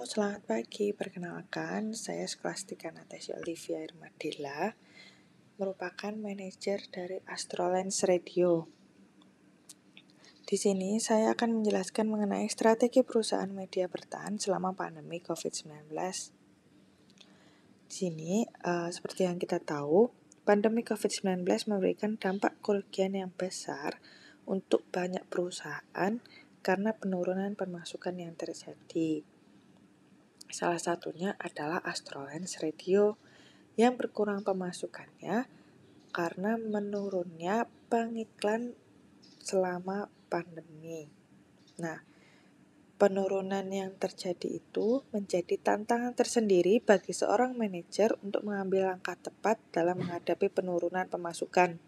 selamat pagi. Perkenalkan, saya Skolastika Natasha Olivia Irmadilla, merupakan manajer dari Astrolens Radio. Di sini saya akan menjelaskan mengenai strategi perusahaan media bertahan selama pandemi COVID-19. Di sini, uh, seperti yang kita tahu, pandemi COVID-19 memberikan dampak kerugian yang besar untuk banyak perusahaan karena penurunan pemasukan yang terjadi. Salah satunya adalah Astrolens Radio yang berkurang pemasukannya karena menurunnya pengiklan selama pandemi. Nah, penurunan yang terjadi itu menjadi tantangan tersendiri bagi seorang manajer untuk mengambil langkah tepat dalam menghadapi penurunan pemasukan.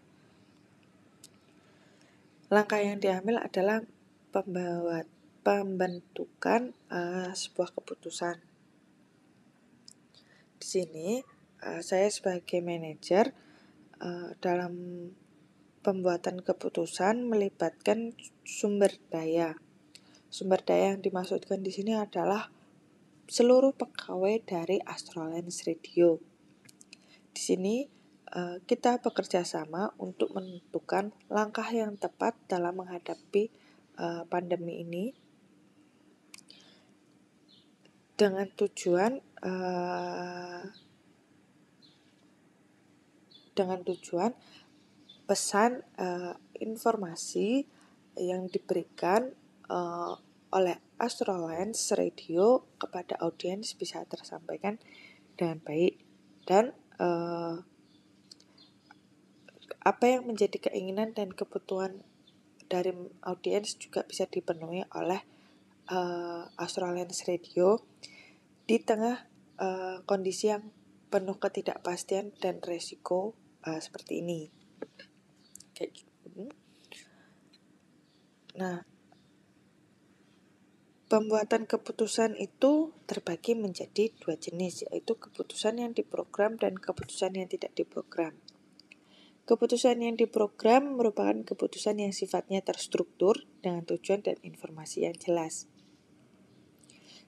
Langkah yang diambil adalah pembawa pembentukan uh, sebuah keputusan di sini uh, saya sebagai manajer uh, dalam pembuatan keputusan melibatkan sumber daya. Sumber daya yang dimaksudkan di sini adalah seluruh pegawai dari Astrolens Radio. Di sini uh, kita bekerja sama untuk menentukan langkah yang tepat dalam menghadapi pandemi ini dengan tujuan uh, dengan tujuan pesan uh, informasi yang diberikan uh, oleh Astrolens Radio kepada audiens bisa tersampaikan dengan baik dan uh, apa yang menjadi keinginan dan kebutuhan dari audiens juga bisa dipenuhi oleh uh, Astrolens Radio di tengah uh, kondisi yang penuh ketidakpastian dan resiko uh, seperti ini. Kayak gitu. Nah, pembuatan keputusan itu terbagi menjadi dua jenis, yaitu keputusan yang diprogram dan keputusan yang tidak diprogram. Keputusan yang diprogram merupakan keputusan yang sifatnya terstruktur dengan tujuan dan informasi yang jelas.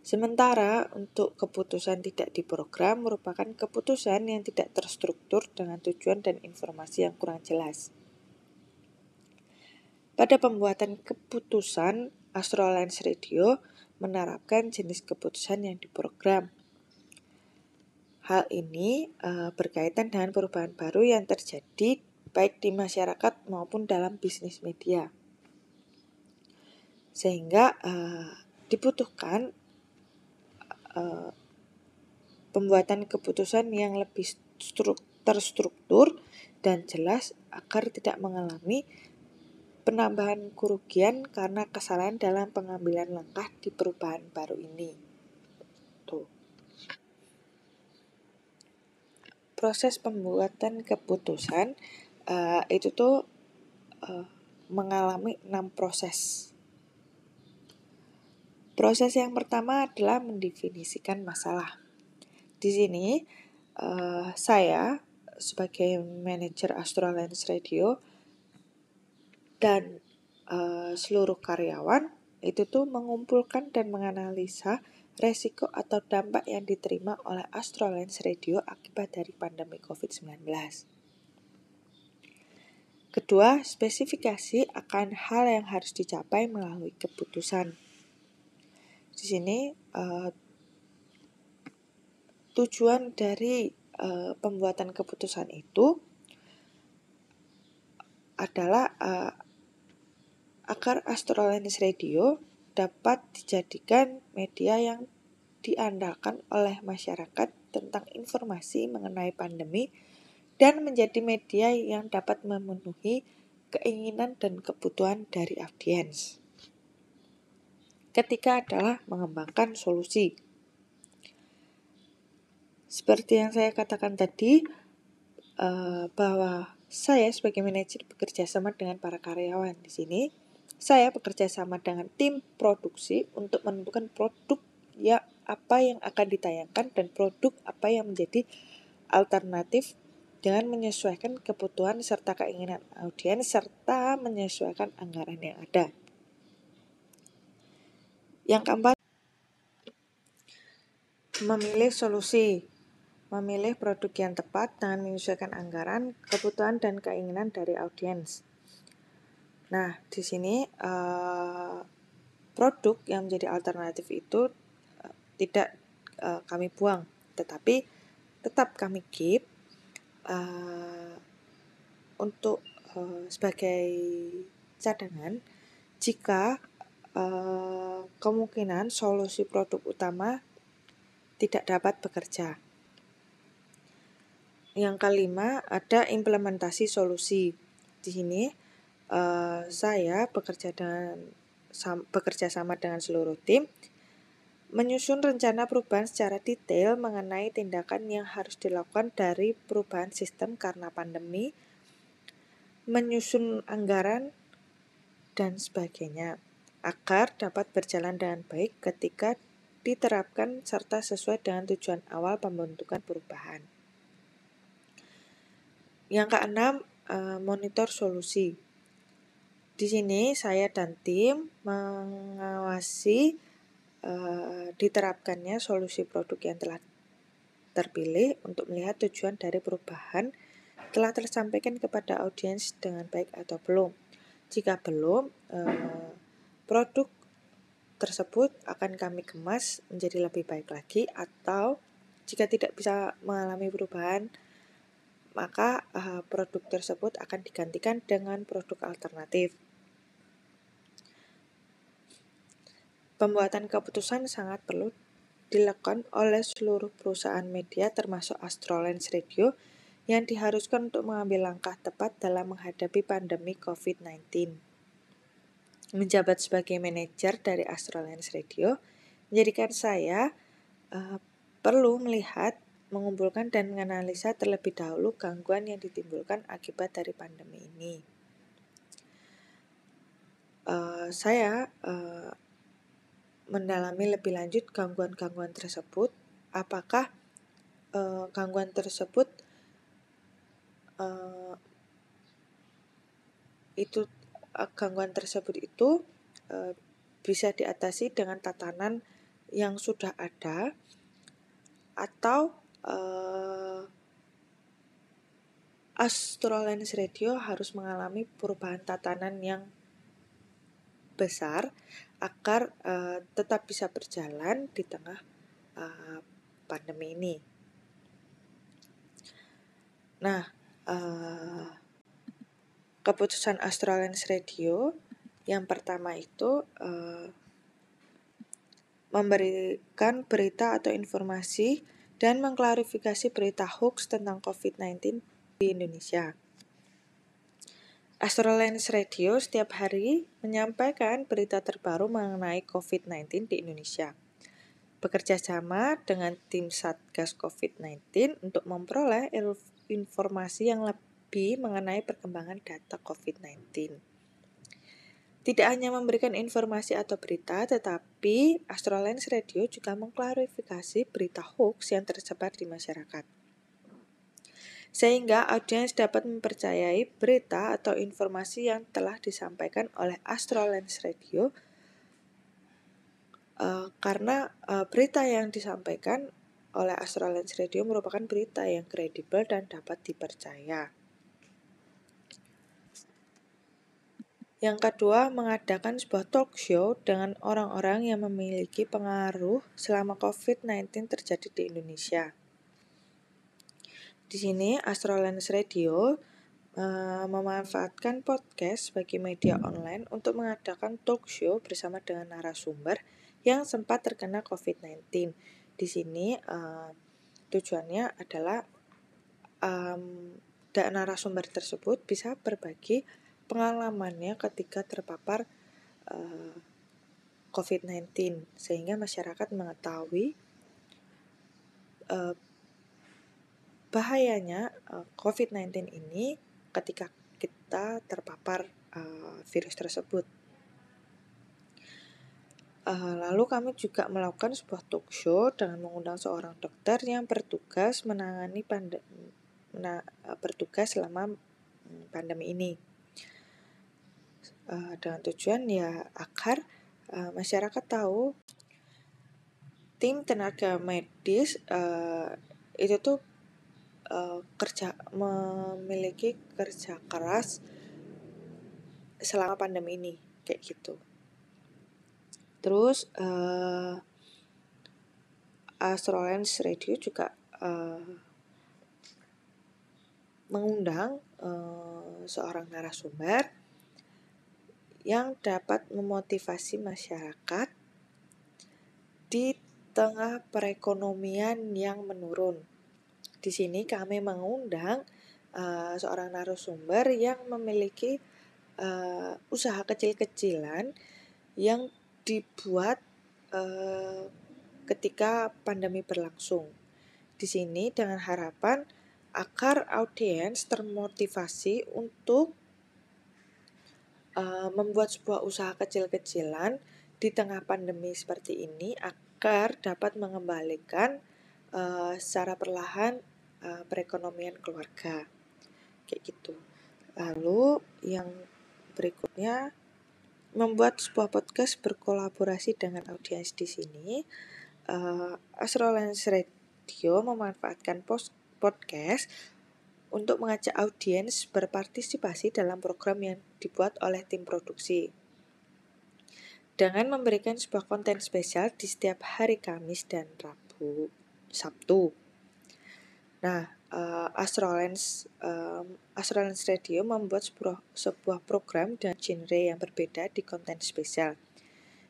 Sementara untuk keputusan tidak diprogram merupakan keputusan yang tidak terstruktur dengan tujuan dan informasi yang kurang jelas. Pada pembuatan keputusan, Astrolens Radio menerapkan jenis keputusan yang diprogram. Hal ini uh, berkaitan dengan perubahan baru yang terjadi baik di masyarakat maupun dalam bisnis media. Sehingga uh, dibutuhkan uh, pembuatan keputusan yang lebih terstruktur dan jelas agar tidak mengalami penambahan kerugian karena kesalahan dalam pengambilan langkah di perubahan baru ini. Tuh. Proses pembuatan keputusan uh, itu tuh uh, mengalami enam proses. Proses yang pertama adalah mendefinisikan masalah. Di sini uh, saya sebagai manajer Astrolens Radio dan uh, seluruh karyawan itu tuh mengumpulkan dan menganalisa resiko atau dampak yang diterima oleh Astrolens Radio akibat dari pandemi COVID-19. Kedua, spesifikasi akan hal yang harus dicapai melalui keputusan. Di sini uh, tujuan dari uh, pembuatan keputusan itu adalah uh, agar Astrolens Radio dapat dijadikan media yang diandalkan oleh masyarakat tentang informasi mengenai pandemi dan menjadi media yang dapat memenuhi keinginan dan kebutuhan dari audiens ketika adalah mengembangkan solusi. Seperti yang saya katakan tadi, uh, bahwa saya sebagai manajer bekerja sama dengan para karyawan di sini. Saya bekerja sama dengan tim produksi untuk menentukan produk ya apa yang akan ditayangkan dan produk apa yang menjadi alternatif dengan menyesuaikan kebutuhan serta keinginan audiens serta menyesuaikan anggaran yang ada. Yang keempat, Memilih solusi memilih produk yang tepat dengan menyesuaikan anggaran, kebutuhan dan keinginan dari audiens. Nah, di sini uh, produk yang menjadi alternatif itu uh, tidak uh, kami buang, tetapi tetap kami keep untuk sebagai cadangan jika uh, kemungkinan solusi produk utama tidak dapat bekerja. Yang kelima, ada implementasi solusi. Di sini uh, saya bekerja dengan bekerja sama dengan seluruh tim menyusun rencana perubahan secara detail mengenai tindakan yang harus dilakukan dari perubahan sistem karena pandemi, menyusun anggaran dan sebagainya agar dapat berjalan dengan baik ketika diterapkan serta sesuai dengan tujuan awal pembentukan perubahan. Yang keenam, uh, monitor solusi. Di sini saya dan tim mengawasi uh, diterapkannya solusi produk yang telah terpilih untuk melihat tujuan dari perubahan telah tersampaikan kepada audiens dengan baik atau belum. Jika belum, uh, produk tersebut akan kami kemas menjadi lebih baik lagi atau jika tidak bisa mengalami perubahan maka uh, produk tersebut akan digantikan dengan produk alternatif. Pembuatan keputusan sangat perlu dilakukan oleh seluruh perusahaan media termasuk Astrolens Radio yang diharuskan untuk mengambil langkah tepat dalam menghadapi pandemi COVID-19. Menjabat sebagai manajer dari Astrolens Radio menjadikan saya uh, perlu melihat mengumpulkan dan menganalisa terlebih dahulu gangguan yang ditimbulkan akibat dari pandemi ini. Uh, saya uh, mendalami lebih lanjut gangguan-gangguan tersebut, apakah uh, gangguan tersebut uh, itu gangguan tersebut itu uh, bisa diatasi dengan tatanan yang sudah ada atau uh, Astrolens Radio harus mengalami perubahan tatanan yang besar agar uh, tetap bisa berjalan di tengah uh, pandemi ini. Nah, uh, keputusan Astrolens Radio yang pertama itu uh, memberikan berita atau informasi dan mengklarifikasi berita hoax tentang COVID-19 di Indonesia. Astrolens Radio setiap hari menyampaikan berita terbaru mengenai COVID-19 di Indonesia. Bekerja sama dengan tim Satgas COVID-19 untuk memperoleh informasi yang lebih mengenai perkembangan data COVID-19. Tidak hanya memberikan informasi atau berita, tetapi Astrolens Radio juga mengklarifikasi berita hoax yang tersebar di masyarakat. Sehingga audiens dapat mempercayai berita atau informasi yang telah disampaikan oleh Astrolens Radio uh, karena uh, berita yang disampaikan oleh Astrolens Radio merupakan berita yang kredibel dan dapat dipercaya. Yang kedua, mengadakan sebuah talk show dengan orang-orang yang memiliki pengaruh selama COVID-19 terjadi di Indonesia. Di sini, Astrolens Radio uh, memanfaatkan podcast sebagai media online untuk mengadakan talk show bersama dengan narasumber yang sempat terkena COVID-19. Di sini, uh, tujuannya adalah um, narasumber tersebut bisa berbagi pengalamannya ketika terpapar uh, eh, COVID-19 sehingga masyarakat mengetahui uh, bahayanya uh, COVID-19 ini ketika kita terpapar uh, virus tersebut. Uh, lalu kami juga melakukan sebuah talk show dengan mengundang seorang dokter yang bertugas menangani pandemi, mena, bertugas selama mm, pandemi ini uh, dengan tujuan ya agar uh, masyarakat tahu tim tenaga medis uh, itu tuh uh, kerja memiliki kerja keras selama pandemi ini kayak gitu. Terus uh, Astrolens Radio juga uh, mengundang uh, seorang narasumber yang dapat memotivasi masyarakat di tengah perekonomian yang menurun. Di sini kami mengundang uh, seorang narasumber yang memiliki uh, usaha kecil-kecilan yang dibuat uh, ketika pandemi berlangsung. Di sini dengan harapan agar audiens termotivasi untuk uh, membuat sebuah usaha kecil-kecilan di tengah pandemi seperti ini agar dapat mengembalikan uh, secara perlahan uh, perekonomian keluarga. Kayak gitu. Lalu yang berikutnya membuat sebuah podcast berkolaborasi dengan audiens di sini. Uh, Astrolens Radio memanfaatkan post podcast untuk mengajak audiens berpartisipasi dalam program yang dibuat oleh tim produksi. Dengan memberikan sebuah konten spesial di setiap hari Kamis dan Rabu, Sabtu. Nah, uh, Astrolens um, Astrolens Radio membuat sebuah, sebuah program dan genre yang berbeda di konten spesial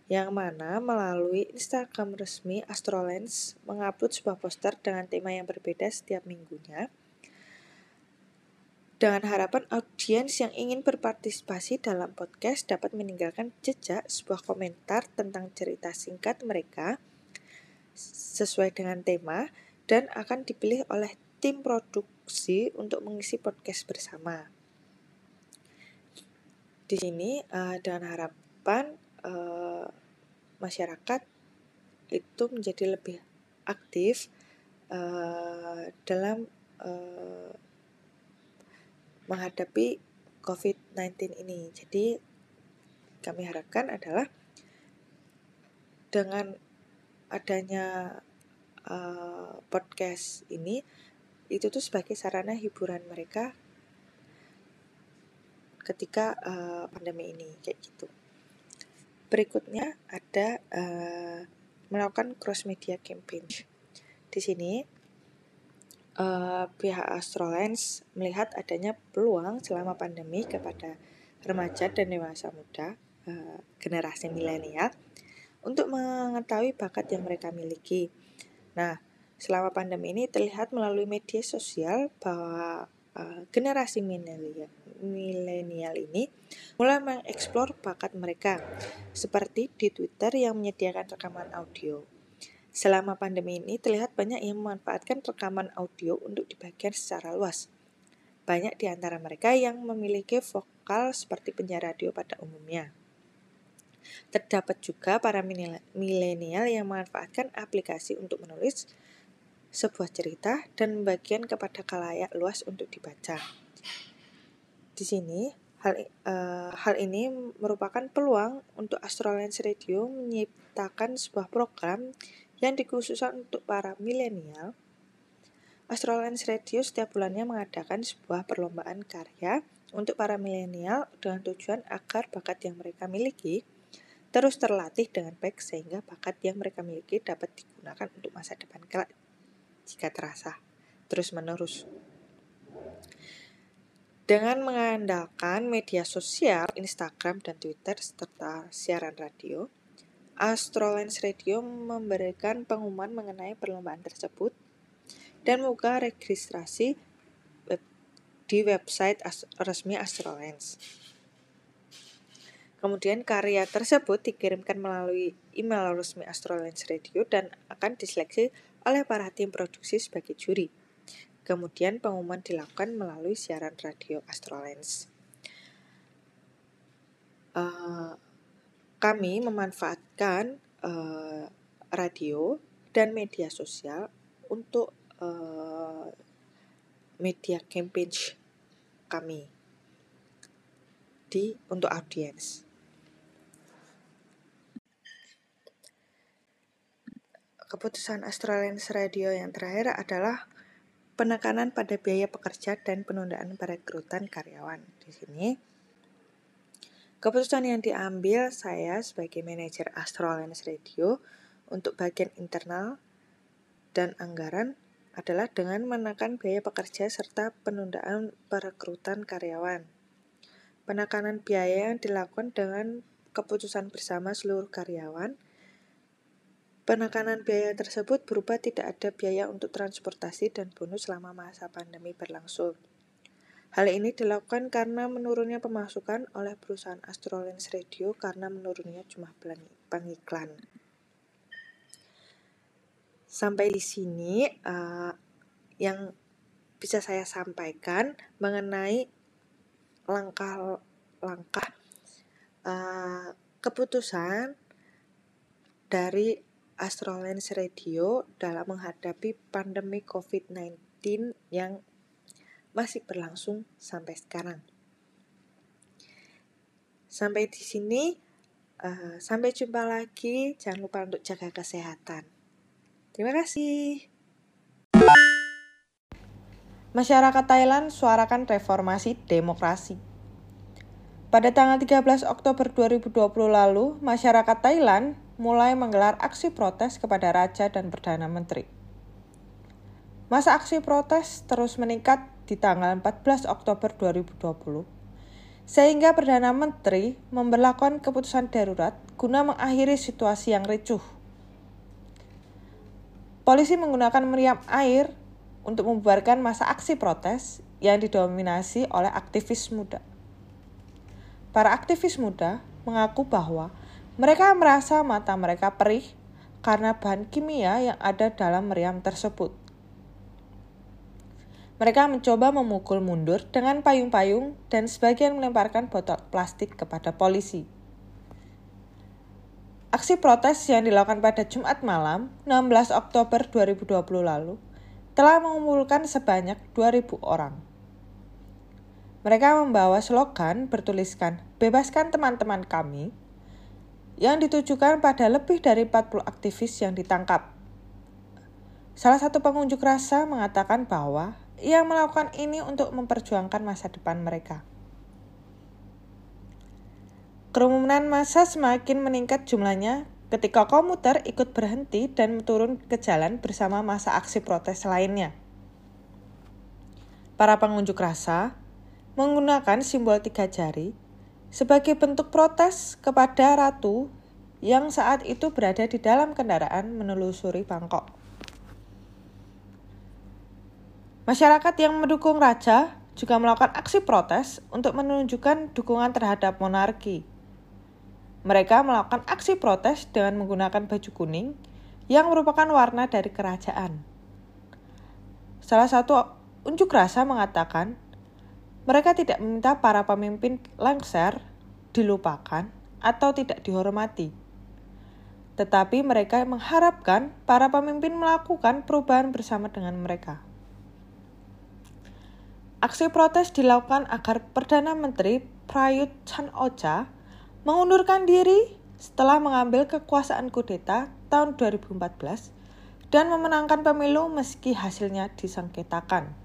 yang mana melalui Instagram resmi Astrolens mengupload sebuah poster dengan tema yang berbeda setiap minggunya dengan harapan audiens yang ingin berpartisipasi dalam podcast dapat meninggalkan jejak sebuah komentar tentang cerita singkat mereka sesuai dengan tema dan akan dipilih oleh tim produksi untuk mengisi podcast bersama. Di sini uh, dengan harapan uh, masyarakat itu menjadi lebih aktif uh, dalam uh, menghadapi COVID-19 ini. Jadi kami harapkan adalah dengan adanya uh, podcast ini itu tuh sebagai sarana hiburan mereka ketika uh, pandemi ini kayak gitu. Berikutnya ada uh, melakukan cross media campaign. Di sini uh, pihak Astrolens melihat adanya peluang selama pandemi kepada remaja dan dewasa muda uh, generasi milenial untuk mengetahui bakat yang mereka miliki. Nah, selama pandemi ini terlihat melalui media sosial bahwa uh, generasi milenial ini mulai mengeksplor bakat mereka, seperti di Twitter yang menyediakan rekaman audio. Selama pandemi ini terlihat banyak yang memanfaatkan rekaman audio untuk dibagikan secara luas. Banyak di antara mereka yang memiliki vokal seperti penyiar radio pada umumnya. Terdapat juga para milenial yang memanfaatkan aplikasi untuk menulis sebuah cerita dan membagikan kepada kalayak luas untuk dibaca. Di sini, hal, uh, hal ini merupakan peluang untuk Astrolens Radio menciptakan sebuah program yang dikhususkan untuk para milenial. Astrolens Radio setiap bulannya mengadakan sebuah perlombaan karya untuk para milenial dengan tujuan agar bakat yang mereka miliki terus terlatih dengan baik sehingga bakat yang mereka miliki dapat digunakan untuk masa depan kelak jika terasa terus-menerus. Dengan mengandalkan media sosial, Instagram dan Twitter serta siaran radio, Astrolens Radio memberikan pengumuman mengenai perlombaan tersebut dan membuka registrasi di website resmi Astrolens. Kemudian karya tersebut dikirimkan melalui email resmi Astrolens Radio dan akan diseleksi oleh para tim produksi sebagai juri. Kemudian pengumuman dilakukan melalui siaran radio Astrolens. Uh, kami memanfaatkan uh, radio dan media sosial untuk uh, media campaign kami di untuk audiens. keputusan Australians Radio yang terakhir adalah penekanan pada biaya pekerja dan penundaan perekrutan karyawan. Di sini, keputusan yang diambil saya sebagai manajer Australians Radio untuk bagian internal dan anggaran adalah dengan menekan biaya pekerja serta penundaan perekrutan karyawan. Penekanan biaya yang dilakukan dengan keputusan bersama seluruh karyawan Penekanan biaya tersebut berupa tidak ada biaya untuk transportasi dan bonus selama masa pandemi berlangsung. Hal ini dilakukan karena menurunnya pemasukan oleh perusahaan Astrolens Radio karena menurunnya jumlah pengiklan. Sampai di sini uh, yang bisa saya sampaikan mengenai langkah-langkah uh, keputusan dari Astrolens Radio dalam menghadapi pandemi COVID-19 yang masih berlangsung sampai sekarang. Sampai di sini, uh, sampai jumpa lagi. Jangan lupa untuk jaga kesehatan. Terima kasih. Masyarakat Thailand suarakan reformasi demokrasi. Pada tanggal 13 Oktober 2020 lalu, masyarakat Thailand mulai menggelar aksi protes kepada Raja dan Perdana Menteri. Masa aksi protes terus meningkat di tanggal 14 Oktober 2020, sehingga Perdana Menteri memperlakukan keputusan darurat guna mengakhiri situasi yang ricuh. Polisi menggunakan meriam air untuk membubarkan masa aksi protes yang didominasi oleh aktivis muda. Para aktivis muda mengaku bahwa mereka merasa mata mereka perih karena bahan kimia yang ada dalam meriam tersebut. Mereka mencoba memukul mundur dengan payung-payung dan sebagian melemparkan botol plastik kepada polisi. Aksi protes yang dilakukan pada Jumat malam, 16 Oktober 2020 lalu, telah mengumpulkan sebanyak 2.000 orang. Mereka membawa slogan bertuliskan "Bebaskan teman-teman kami" yang ditujukan pada lebih dari 40 aktivis yang ditangkap. Salah satu pengunjuk rasa mengatakan bahwa ia melakukan ini untuk memperjuangkan masa depan mereka. Kerumunan massa semakin meningkat jumlahnya ketika komuter ikut berhenti dan turun ke jalan bersama masa aksi protes lainnya. Para pengunjuk rasa menggunakan simbol tiga jari sebagai bentuk protes kepada ratu yang saat itu berada di dalam kendaraan menelusuri Bangkok. Masyarakat yang mendukung raja juga melakukan aksi protes untuk menunjukkan dukungan terhadap monarki. Mereka melakukan aksi protes dengan menggunakan baju kuning yang merupakan warna dari kerajaan. Salah satu unjuk rasa mengatakan mereka tidak meminta para pemimpin lengser dilupakan atau tidak dihormati. Tetapi mereka mengharapkan para pemimpin melakukan perubahan bersama dengan mereka. Aksi protes dilakukan agar Perdana Menteri Prayut Chan Ocha mengundurkan diri setelah mengambil kekuasaan kudeta tahun 2014 dan memenangkan pemilu meski hasilnya disengketakan.